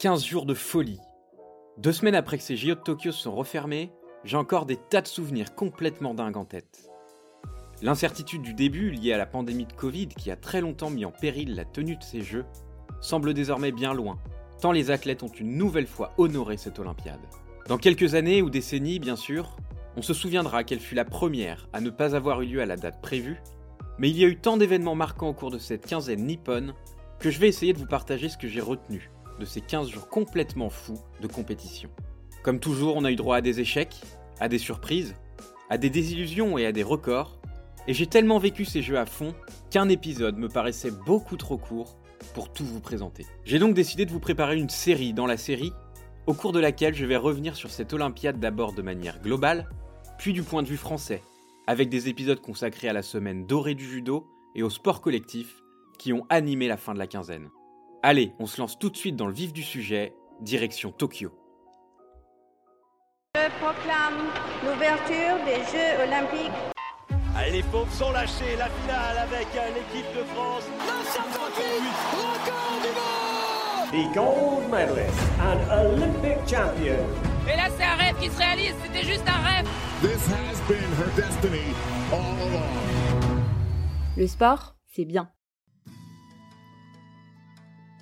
15 jours de folie. Deux semaines après que ces JO de Tokyo se sont refermés, j'ai encore des tas de souvenirs complètement dingues en tête. L'incertitude du début, liée à la pandémie de Covid qui a très longtemps mis en péril la tenue de ces Jeux, semble désormais bien loin, tant les athlètes ont une nouvelle fois honoré cette Olympiade. Dans quelques années ou décennies, bien sûr, on se souviendra qu'elle fut la première à ne pas avoir eu lieu à la date prévue, mais il y a eu tant d'événements marquants au cours de cette quinzaine nippone que je vais essayer de vous partager ce que j'ai retenu de ces 15 jours complètement fous de compétition. Comme toujours, on a eu droit à des échecs, à des surprises, à des désillusions et à des records, et j'ai tellement vécu ces jeux à fond qu'un épisode me paraissait beaucoup trop court pour tout vous présenter. J'ai donc décidé de vous préparer une série dans la série, au cours de laquelle je vais revenir sur cette Olympiade d'abord de manière globale, puis du point de vue français, avec des épisodes consacrés à la semaine dorée du judo et au sport collectif qui ont animé la fin de la quinzaine. Allez, on se lance tout de suite dans le vif du sujet, direction Tokyo. Je proclame l'ouverture des Jeux olympiques. Allez, les pauvres sont lâchés, la finale avec l'équipe de France. 958, record du monde the gold medalist and Olympic champion. Et là, c'est un rêve qui se réalise, c'était juste un rêve. This has been her destiny all along. Le sport, c'est bien.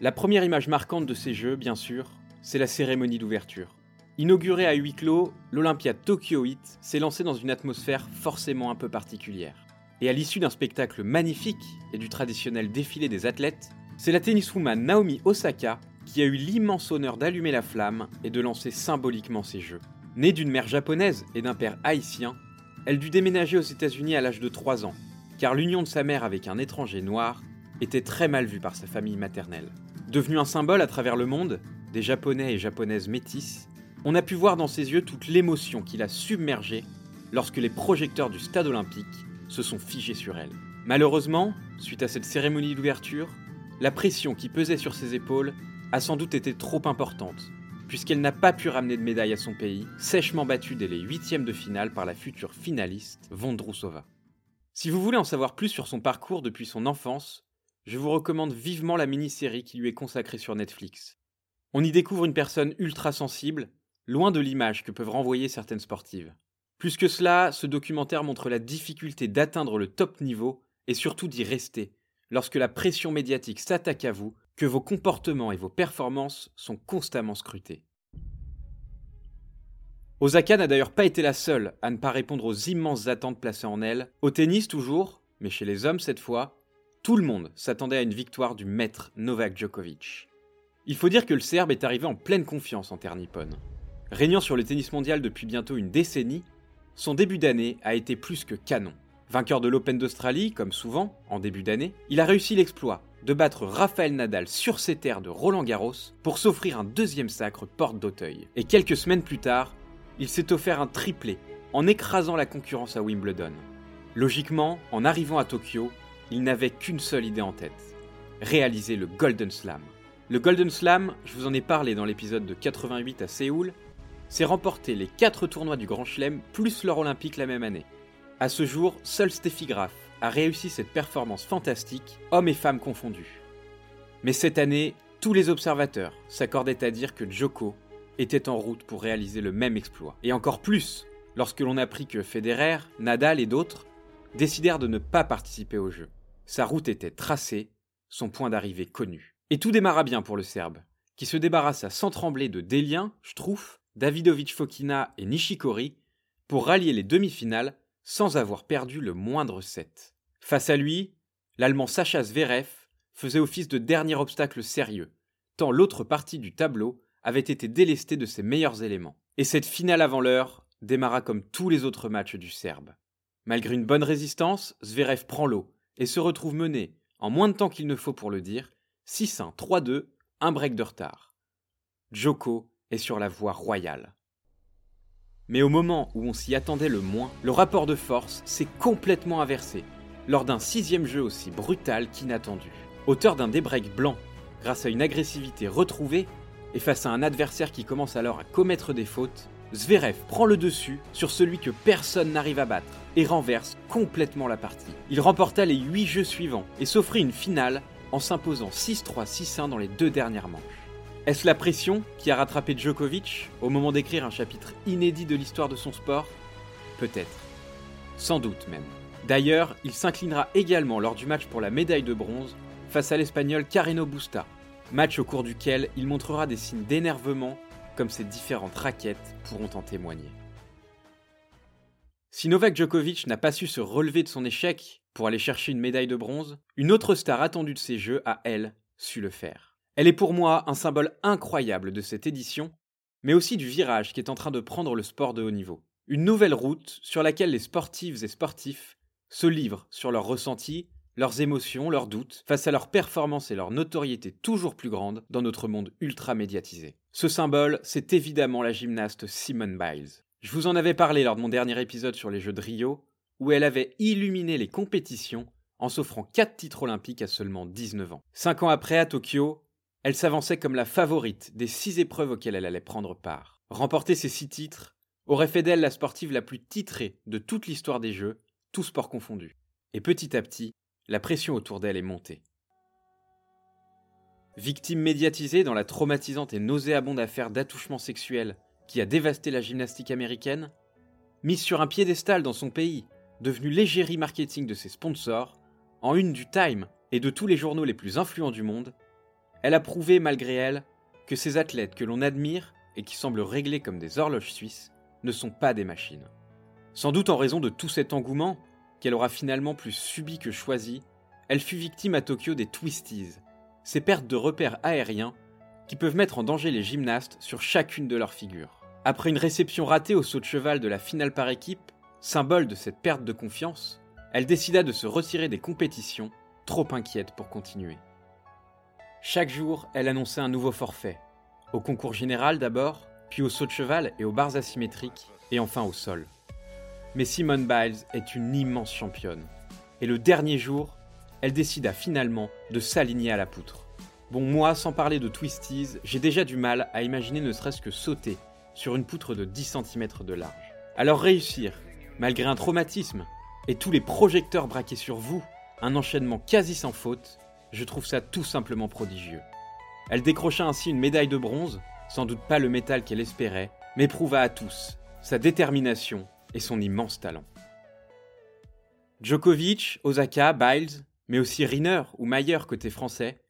La première image marquante de ces Jeux, bien sûr, c'est la cérémonie d'ouverture. Inaugurée à huis clos, l'Olympiade Tokyo Heat s'est lancée dans une atmosphère forcément un peu particulière. Et à l'issue d'un spectacle magnifique et du traditionnel défilé des athlètes, c'est la tenniswoman Naomi Osaka qui a eu l'immense honneur d'allumer la flamme et de lancer symboliquement ces Jeux. Née d'une mère japonaise et d'un père haïtien, elle dut déménager aux États-Unis à l'âge de 3 ans, car l'union de sa mère avec un étranger noir était très mal vue par sa famille maternelle. Devenu un symbole à travers le monde, des Japonais et Japonaises métisses, on a pu voir dans ses yeux toute l'émotion qui l'a submergée lorsque les projecteurs du stade olympique se sont figés sur elle. Malheureusement, suite à cette cérémonie d'ouverture, la pression qui pesait sur ses épaules a sans doute été trop importante, puisqu'elle n'a pas pu ramener de médaille à son pays, sèchement battue dès les huitièmes de finale par la future finaliste Vondrousova. Si vous voulez en savoir plus sur son parcours depuis son enfance, je vous recommande vivement la mini-série qui lui est consacrée sur Netflix. On y découvre une personne ultra sensible, loin de l'image que peuvent renvoyer certaines sportives. Plus que cela, ce documentaire montre la difficulté d'atteindre le top niveau et surtout d'y rester, lorsque la pression médiatique s'attaque à vous, que vos comportements et vos performances sont constamment scrutés. Osaka n'a d'ailleurs pas été la seule à ne pas répondre aux immenses attentes placées en elle. Au tennis toujours, mais chez les hommes cette fois, tout le monde s'attendait à une victoire du maître Novak Djokovic. Il faut dire que le Serbe est arrivé en pleine confiance en terre nippone. Régnant sur le tennis mondial depuis bientôt une décennie, son début d'année a été plus que canon. Vainqueur de l'Open d'Australie, comme souvent, en début d'année, il a réussi l'exploit de battre Rafael Nadal sur ses terres de Roland Garros pour s'offrir un deuxième sacre porte d'Auteuil. Et quelques semaines plus tard, il s'est offert un triplé en écrasant la concurrence à Wimbledon. Logiquement, en arrivant à Tokyo, il n'avait qu'une seule idée en tête réaliser le Golden Slam. Le Golden Slam, je vous en ai parlé dans l'épisode de 88 à Séoul, c'est remporter les 4 tournois du Grand Chelem plus l'or olympique la même année. À ce jour, seul Steffi Graf a réussi cette performance fantastique, hommes et femmes confondus. Mais cette année, tous les observateurs s'accordaient à dire que Joko était en route pour réaliser le même exploit. Et encore plus, lorsque l'on apprit que Federer, Nadal et d'autres décidèrent de ne pas participer au jeu. Sa route était tracée, son point d'arrivée connu. Et tout démarra bien pour le Serbe, qui se débarrassa sans trembler de Delien, Struff, Davidovic Fokina et Nishikori pour rallier les demi-finales sans avoir perdu le moindre set. Face à lui, l'Allemand Sacha Zverev faisait office de dernier obstacle sérieux, tant l'autre partie du tableau avait été délestée de ses meilleurs éléments. Et cette finale avant l'heure démarra comme tous les autres matchs du Serbe. Malgré une bonne résistance, Zverev prend l'eau et se retrouve mené, en moins de temps qu'il ne faut pour le dire, 6-1, 3-2, un break de retard. Joko est sur la voie royale. Mais au moment où on s'y attendait le moins, le rapport de force s'est complètement inversé, lors d'un sixième jeu aussi brutal qu'inattendu. Auteur d'un débreak blanc, grâce à une agressivité retrouvée, et face à un adversaire qui commence alors à commettre des fautes, Zverev prend le dessus sur celui que personne n'arrive à battre et renverse complètement la partie. Il remporta les 8 jeux suivants et s'offrit une finale en s'imposant 6-3, 6-1 dans les deux dernières manches. Est-ce la pression qui a rattrapé Djokovic au moment d'écrire un chapitre inédit de l'histoire de son sport? Peut-être. Sans doute même. D'ailleurs, il s'inclinera également lors du match pour la médaille de bronze face à l'Espagnol Carreno Busta, match au cours duquel il montrera des signes d'énervement comme ses différentes raquettes pourront en témoigner. Si Novak Djokovic n'a pas su se relever de son échec pour aller chercher une médaille de bronze, une autre star attendue de ces Jeux a, elle, su le faire. Elle est pour moi un symbole incroyable de cette édition, mais aussi du virage qui est en train de prendre le sport de haut niveau. Une nouvelle route sur laquelle les sportives et sportifs se livrent sur leurs ressentis, leurs émotions, leurs doutes, face à leur performance et leur notoriété toujours plus grande dans notre monde ultra médiatisé. Ce symbole, c'est évidemment la gymnaste Simone Biles. Je vous en avais parlé lors de mon dernier épisode sur les Jeux de Rio, où elle avait illuminé les compétitions en s'offrant 4 titres olympiques à seulement 19 ans. Cinq ans après, à Tokyo, elle s'avançait comme la favorite des 6 épreuves auxquelles elle allait prendre part. Remporter ces 6 titres aurait fait d'elle la sportive la plus titrée de toute l'histoire des Jeux, tous sports confondus. Et petit à petit, la pression autour d'elle est montée. Victime médiatisée dans la traumatisante et nauséabonde affaire d'attouchement sexuel qui a dévasté la gymnastique américaine, mise sur un piédestal dans son pays, devenue l'égérie marketing de ses sponsors, en une du Time et de tous les journaux les plus influents du monde, elle a prouvé malgré elle que ces athlètes que l'on admire et qui semblent réglés comme des horloges suisses ne sont pas des machines. Sans doute en raison de tout cet engouement, qu'elle aura finalement plus subi que choisi, elle fut victime à Tokyo des twisties, ces pertes de repères aériens qui peuvent mettre en danger les gymnastes sur chacune de leurs figures. Après une réception ratée au saut de cheval de la finale par équipe, symbole de cette perte de confiance, elle décida de se retirer des compétitions, trop inquiète pour continuer. Chaque jour, elle annonçait un nouveau forfait, au concours général d'abord, puis au saut de cheval et aux barres asymétriques, et enfin au sol. Mais Simone Biles est une immense championne, et le dernier jour, elle décida finalement de s'aligner à la poutre. Bon, moi, sans parler de twisties, j'ai déjà du mal à imaginer ne serait-ce que sauter sur une poutre de 10 cm de large. Alors réussir, malgré un traumatisme, et tous les projecteurs braqués sur vous, un enchaînement quasi sans faute, je trouve ça tout simplement prodigieux. Elle décrocha ainsi une médaille de bronze, sans doute pas le métal qu'elle espérait, mais prouva à tous sa détermination et son immense talent. Djokovic, Osaka, Biles, mais aussi Riner ou Mayer côté français,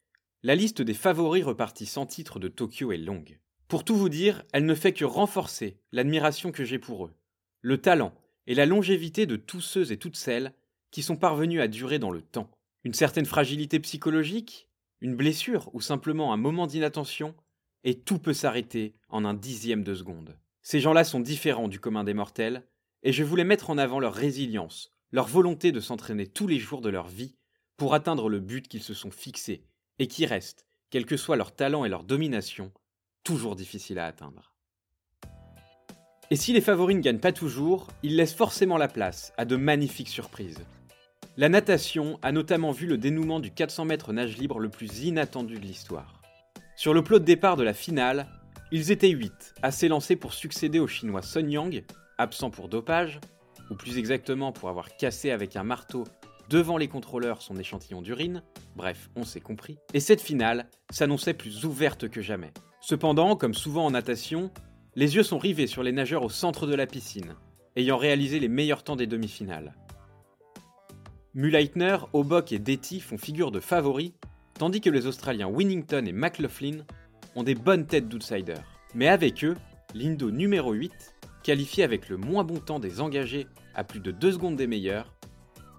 la liste des favoris repartis sans titre de Tokyo est longue. Pour tout vous dire, elle ne fait que renforcer l'admiration que j'ai pour eux, le talent et la longévité de tous ceux et toutes celles qui sont parvenus à durer dans le temps. Une certaine fragilité psychologique, une blessure ou simplement un moment d'inattention, et tout peut s'arrêter en un dixième de seconde. Ces gens-là sont différents du commun des mortels, et je voulais mettre en avant leur résilience, leur volonté de s'entraîner tous les jours de leur vie pour atteindre le but qu'ils se sont fixés, et qui reste, quel que soit leur talent et leur domination, toujours difficile à atteindre. Et si les favoris ne gagnent pas toujours, ils laissent forcément la place à de magnifiques surprises. La natation a notamment vu le dénouement du 400 mètres nage libre le plus inattendu de l'histoire. Sur le plot de départ de la finale, ils étaient 8 à s'élancer pour succéder au chinois Sun Yang, absent pour dopage, ou plus exactement pour avoir cassé avec un marteau devant les contrôleurs son échantillon d'urine, bref, on s'est compris, et cette finale s'annonçait plus ouverte que jamais. Cependant, comme souvent en natation, les yeux sont rivés sur les nageurs au centre de la piscine, ayant réalisé les meilleurs temps des demi-finales. Mulaitner, Obock et Detty font figure de favoris, tandis que les Australiens Winnington et McLaughlin ont des bonnes têtes d'outsiders. Mais avec eux, l'Indo numéro 8, qualifié avec le moins bon temps des engagés à plus de 2 secondes des meilleurs,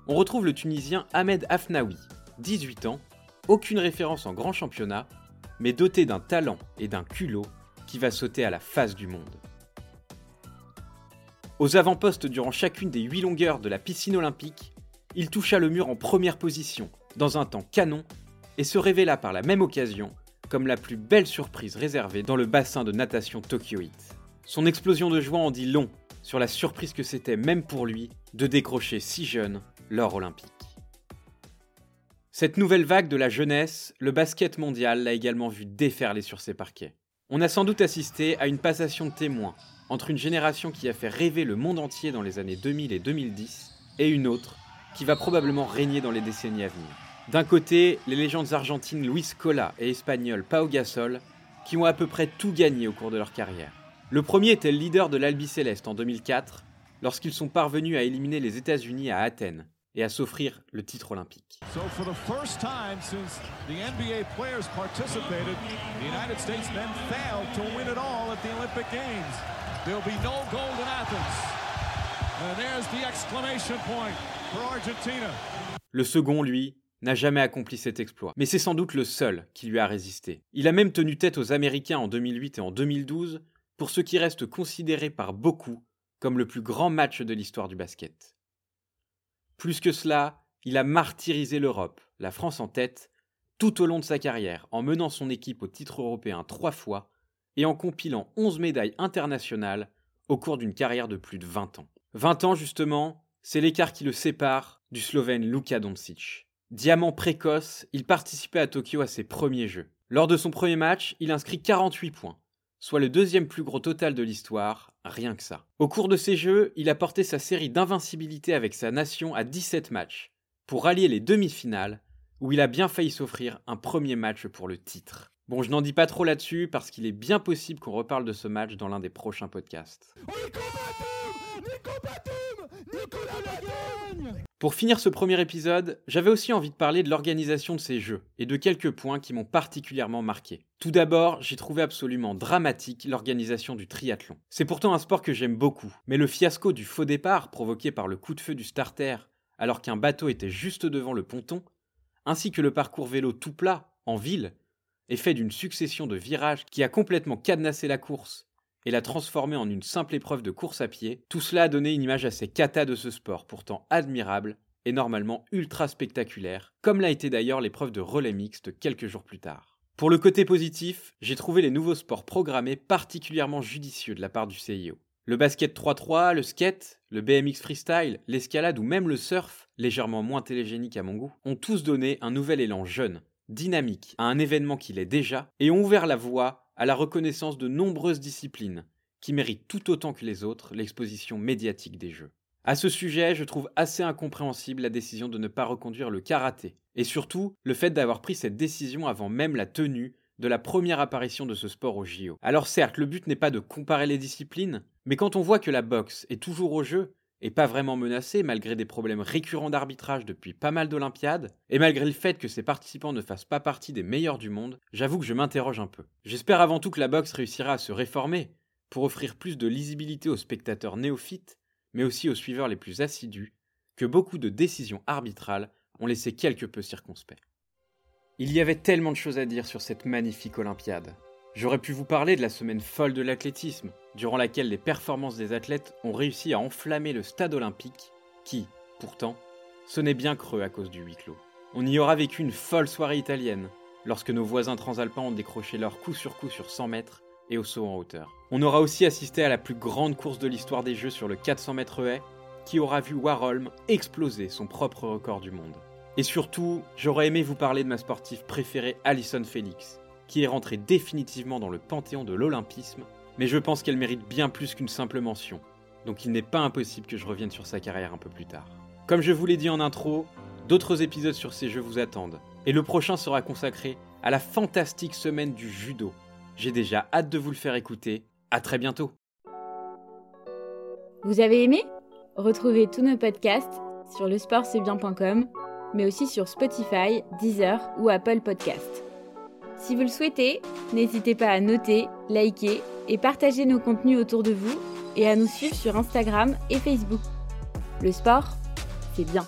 on retrouve le Tunisien Ahmed Afnaoui, 18 ans, aucune référence en grand championnat, mais doté d'un talent et d'un culot qui va sauter à la face du monde. Aux avant-postes durant chacune des huit longueurs de la piscine olympique, il toucha le mur en première position, dans un temps canon, et se révéla par la même occasion comme la plus belle surprise réservée dans le bassin de natation tokyoïte. Son explosion de joie en dit long sur la surprise que c'était même pour lui de décrocher si jeune l'or olympique. Cette nouvelle vague de la jeunesse, le basket mondial l'a également vu déferler sur ses parquets. On a sans doute assisté à une passation de témoins entre une génération qui a fait rêver le monde entier dans les années 2000 et 2010 et une autre qui va probablement régner dans les décennies à venir. D'un côté, les légendes argentines Luis Cola et espagnoles Pau Gasol, qui ont à peu près tout gagné au cours de leur carrière. Le premier était le leader de l'Albi Céleste en 2004, lorsqu'ils sont parvenus à éliminer les États-Unis à Athènes et à s'offrir le titre olympique. So for the first time since the NBA players participated, the United States men failed to win it all at the Olympic Games. There'll be no gold in Athens. And there's the exclamation point for Argentina. Le second, lui, n'a jamais accompli cet exploit, mais c'est sans doute le seul qui lui a résisté. Il a même tenu tête aux Américains en 2008 et en 2012 pour ce qui reste considéré par beaucoup comme le plus grand match de l'histoire du basket. Plus que cela, il a martyrisé l'Europe, la France en tête, tout au long de sa carrière, en menant son équipe au titre européen trois fois et en compilant 11 médailles internationales au cours d'une carrière de plus de 20 ans. 20 ans justement, c'est l'écart qui le sépare du Slovène Luka Doncic. Diamant précoce, il participait à Tokyo à ses premiers jeux. Lors de son premier match, il inscrit 48 points, soit le deuxième plus gros total de l'histoire, rien que ça. Au cours de ces jeux, il a porté sa série d'invincibilité avec sa nation à 17 matchs, pour rallier les demi-finales, où il a bien failli s'offrir un premier match pour le titre. Bon, je n'en dis pas trop là-dessus parce qu'il est bien possible qu'on reparle de ce match dans l'un des prochains podcasts. Pour finir ce premier épisode, j'avais aussi envie de parler de l'organisation de ces jeux et de quelques points qui m'ont particulièrement marqué. Tout d'abord, j'ai trouvé absolument dramatique l'organisation du triathlon. C'est pourtant un sport que j'aime beaucoup, mais le fiasco du faux départ provoqué par le coup de feu du starter alors qu'un bateau était juste devant le ponton, ainsi que le parcours vélo tout plat, en ville, est fait d'une succession de virages qui a complètement cadenassé la course et l'a transformée en une simple épreuve de course à pied, tout cela a donné une image assez cata de ce sport, pourtant admirable et normalement ultra spectaculaire, comme l'a été d'ailleurs l'épreuve de relais mixte quelques jours plus tard. Pour le côté positif, j'ai trouvé les nouveaux sports programmés particulièrement judicieux de la part du CIO. Le basket 3-3, le skate, le BMX freestyle, l'escalade ou même le surf, légèrement moins télégénique à mon goût, ont tous donné un nouvel élan jeune, dynamique à un événement qui l'est déjà et ont ouvert la voie à la reconnaissance de nombreuses disciplines qui méritent tout autant que les autres l'exposition médiatique des Jeux. À ce sujet, je trouve assez incompréhensible la décision de ne pas reconduire le karaté, et surtout le fait d'avoir pris cette décision avant même la tenue de la première apparition de ce sport au JO. Alors certes, le but n'est pas de comparer les disciplines, mais quand on voit que la boxe est toujours au jeu, et pas vraiment menacée malgré des problèmes récurrents d'arbitrage depuis pas mal d'Olympiades, et malgré le fait que ses participants ne fassent pas partie des meilleurs du monde, j'avoue que je m'interroge un peu. J'espère avant tout que la boxe réussira à se réformer, pour offrir plus de lisibilité aux spectateurs néophytes, mais aussi aux suiveurs les plus assidus, que beaucoup de décisions arbitrales ont laissé quelque peu circonspect. Il y avait tellement de choses à dire sur cette magnifique Olympiade. J'aurais pu vous parler de la semaine folle de l'athlétisme, durant laquelle les performances des athlètes ont réussi à enflammer le stade olympique, qui, pourtant, sonnait bien creux à cause du huis clos. On y aura vécu une folle soirée italienne, lorsque nos voisins transalpins ont décroché leur coup sur coup sur 100 mètres et au saut en hauteur. On aura aussi assisté à la plus grande course de l'histoire des Jeux sur le 400 mètres haie, qui aura vu Warholm exploser son propre record du monde. Et surtout, j'aurais aimé vous parler de ma sportive préférée Alison Felix, qui est rentrée définitivement dans le panthéon de l'olympisme mais je pense qu'elle mérite bien plus qu'une simple mention, donc il n'est pas impossible que je revienne sur sa carrière un peu plus tard. Comme je vous l'ai dit en intro, d'autres épisodes sur ces jeux vous attendent, et le prochain sera consacré à la fantastique semaine du judo. J'ai déjà hâte de vous le faire écouter, à très bientôt Vous avez aimé? Retrouvez tous nos podcasts sur lesportcestbien.com, mais aussi sur Spotify, Deezer ou Apple Podcasts. Si vous le souhaitez, n'hésitez pas à noter, liker et partager nos contenus autour de vous et à nous suivre sur Instagram et Facebook. Le sport, c'est bien.